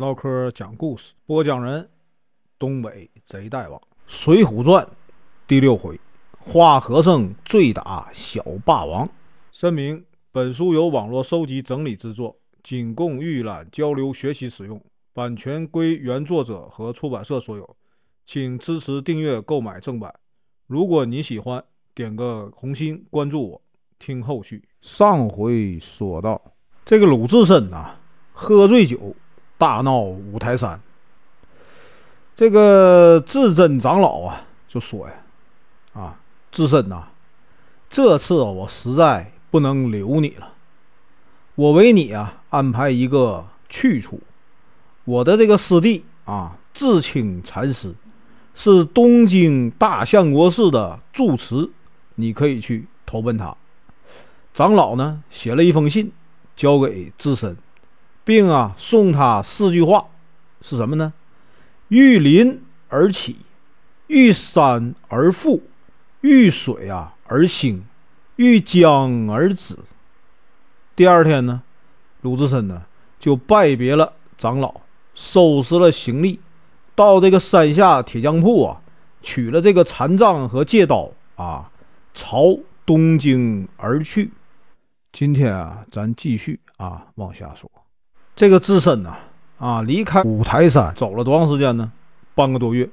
唠嗑讲故事，播讲人：东北贼大王，《水浒传》第六回：花和尚醉打小霸王。声明：本书由网络收集整理制作，仅供预览、交流、学习使用，版权归原作者和出版社所有，请支持订阅、购买正版。如果你喜欢，点个红心，关注我，听后续。上回说到，这个鲁智深呐，喝醉酒。大闹五台山，这个智真长老啊就说呀：“啊，智深呐，这次我实在不能留你了，我为你啊安排一个去处。我的这个师弟啊，智清禅师是东京大相国寺的住持，你可以去投奔他。”长老呢写了一封信，交给智深。并啊，送他四句话，是什么呢？遇林而起，遇山而富，遇水啊而兴，遇江而止。第二天呢，鲁智深呢就拜别了长老，收拾了行李，到这个山下铁匠铺啊，取了这个禅杖和戒刀啊，朝东京而去。今天啊，咱继续啊往下说。这个智深呐，啊，离开五台山走了多长时间呢？半个多月。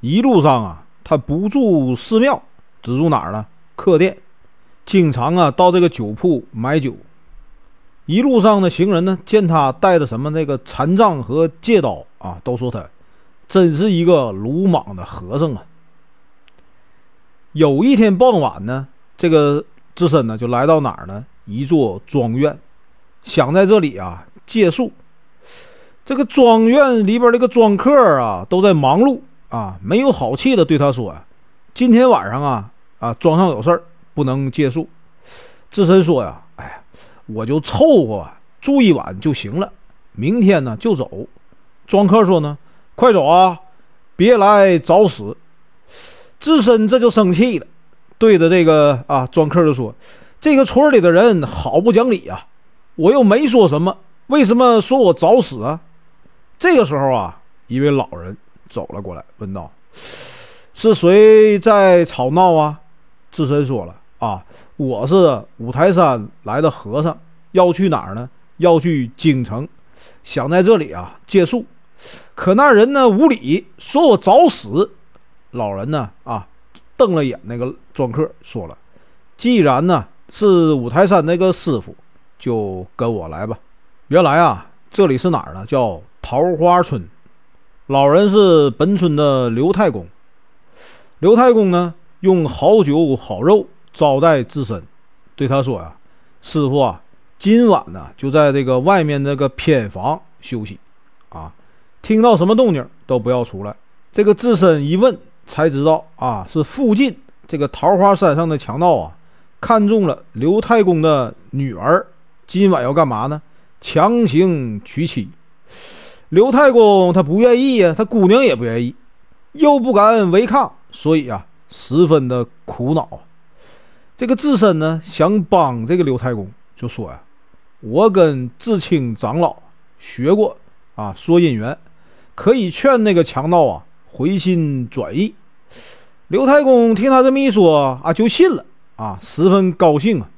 一路上啊，他不住寺庙，只住哪儿呢？客店，经常啊到这个酒铺买酒。一路上的行人呢，见他带着什么那个禅杖和戒刀啊，都说他真是一个鲁莽的和尚啊。有一天傍晚呢，这个智深呢就来到哪儿呢？一座庄院，想在这里啊。借宿，这个庄院里边这个庄客啊，都在忙碌啊，没有好气的对他说：“啊今天晚上啊啊，庄上有事儿，不能借宿。”智深说：“呀，哎，我就凑合住一晚就行了，明天呢就走。”庄客说：“呢，快走啊，别来找死。”智深这就生气了，对着这个啊庄客就说：“这个村里的人好不讲理呀，我又没说什么。”为什么说我找死啊？这个时候啊，一位老人走了过来，问道：“是谁在吵闹啊？”智深说了：“啊，我是五台山来的和尚，要去哪儿呢？要去京城，想在这里啊借宿。可那人呢无礼，说我找死。”老人呢啊瞪了眼那个庄客，说了：“既然呢是五台山那个师傅，就跟我来吧。”原来啊，这里是哪儿呢？叫桃花村。老人是本村的刘太公。刘太公呢，用好酒好肉招待智深，对他说呀：“师傅啊，今晚呢就在这个外面那个偏房休息啊，听到什么动静都不要出来。”这个智深一问才知道啊，是附近这个桃花山上的强盗啊，看中了刘太公的女儿，今晚要干嘛呢？强行娶妻，刘太公他不愿意呀，他姑娘也不愿意，又不敢违抗，所以啊，十分的苦恼。这个智深呢，想帮这个刘太公，就说呀：“我跟智清长老学过啊，说姻缘，可以劝那个强盗啊回心转意。”刘太公听他这么一说啊，就信了啊，十分高兴啊。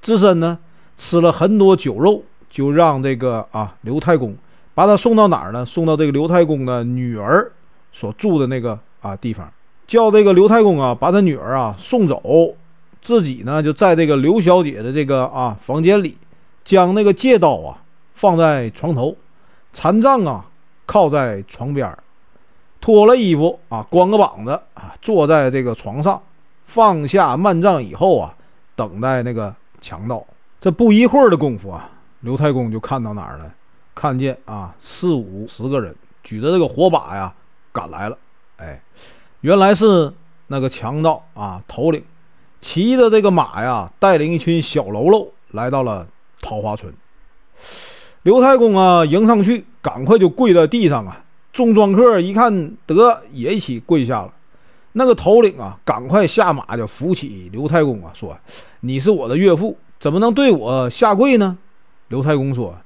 智深呢，吃了很多酒肉。就让这个啊刘太公把他送到哪儿呢？送到这个刘太公的女儿所住的那个啊地方，叫这个刘太公啊把他女儿啊送走，自己呢就在这个刘小姐的这个啊房间里，将那个戒刀啊放在床头，残杖啊靠在床边儿，脱了衣服啊光个膀子啊坐在这个床上，放下幔帐以后啊等待那个强盗。这不一会儿的功夫啊。刘太公就看到哪儿了？看见啊，四五十个人举着这个火把呀，赶来了。哎，原来是那个强盗啊，头领骑着这个马呀，带领一群小喽啰来到了桃花村。刘太公啊，迎上去，赶快就跪在地上啊。众庄客一看得也一起跪下了。那个头领啊，赶快下马就扶起刘太公啊，说：“你是我的岳父，怎么能对我下跪呢？”刘太公说：“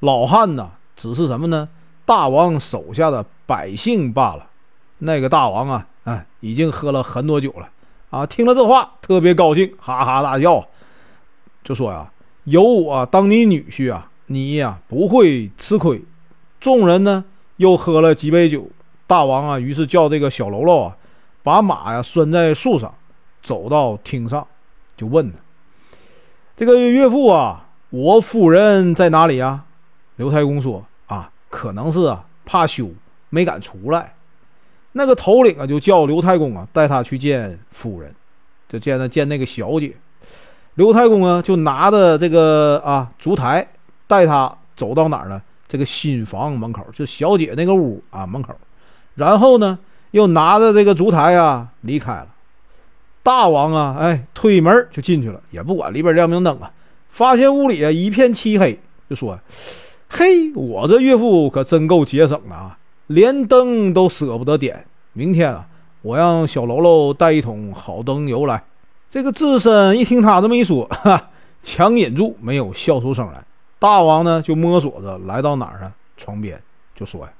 老汉呐，只是什么呢？大王手下的百姓罢了。那个大王啊，哎，已经喝了很多酒了啊！听了这话，特别高兴，哈哈大笑，就说呀：“有我当你女婿啊，你呀不会吃亏。”众人呢又喝了几杯酒，大王啊，于是叫这个小喽啰啊，把马呀拴在树上，走到厅上，就问他：“这个岳父啊，我夫人在哪里呀？”刘太公说：“啊，可能是啊，怕羞，没敢出来。”那个头领啊，就叫刘太公啊，带他去见夫人，就见他见那个小姐。刘太公啊，就拿着这个啊烛台，带他走到哪儿呢？这个新房门口，就小姐那个屋啊门口。然后呢，又拿着这个烛台啊离开了。大王啊，哎，推门就进去了，也不管里边亮明灯啊，发现屋里啊一片漆黑，就说：“嘿，我这岳父可真够节省的啊。”连灯都舍不得点，明天啊，我让小喽啰带一桶好灯油来。这个智深一听他这么一说，哈，强忍住没有笑出声来。大王呢，就摸索着来到哪儿啊？床边就说呀：“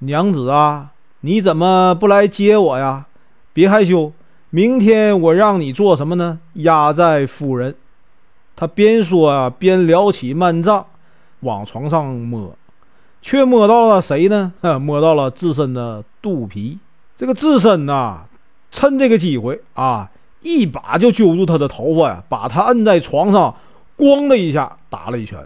娘子啊，你怎么不来接我呀？别害羞，明天我让你做什么呢？压寨夫人。”他边说啊，边撩起幔帐，往床上摸。却摸到了谁呢？摸到了自身的肚皮。这个自身呐，趁这个机会啊，一把就揪住他的头发呀，把他摁在床上，咣的一下打了一拳。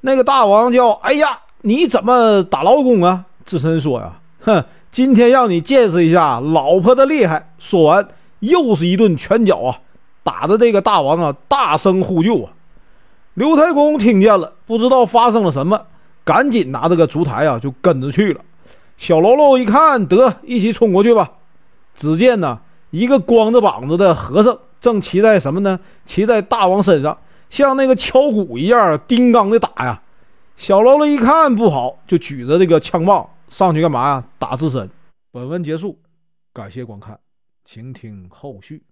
那个大王叫：“哎呀，你怎么打老公啊？”自身说：“呀，哼，今天让你见识一下老婆的厉害。”说完，又是一顿拳脚啊，打的这个大王啊，大声呼救啊。刘太公听见了，不知道发生了什么。赶紧拿着个烛台啊，就跟着去了。小喽啰一看，得一起冲过去吧。只见呢，一个光着膀子的和尚正骑在什么呢？骑在大王身上，像那个敲鼓一样，叮当的打呀。小喽啰一看不好，就举着这个枪棒上去干嘛呀？打自身。本文结束，感谢观看，请听后续。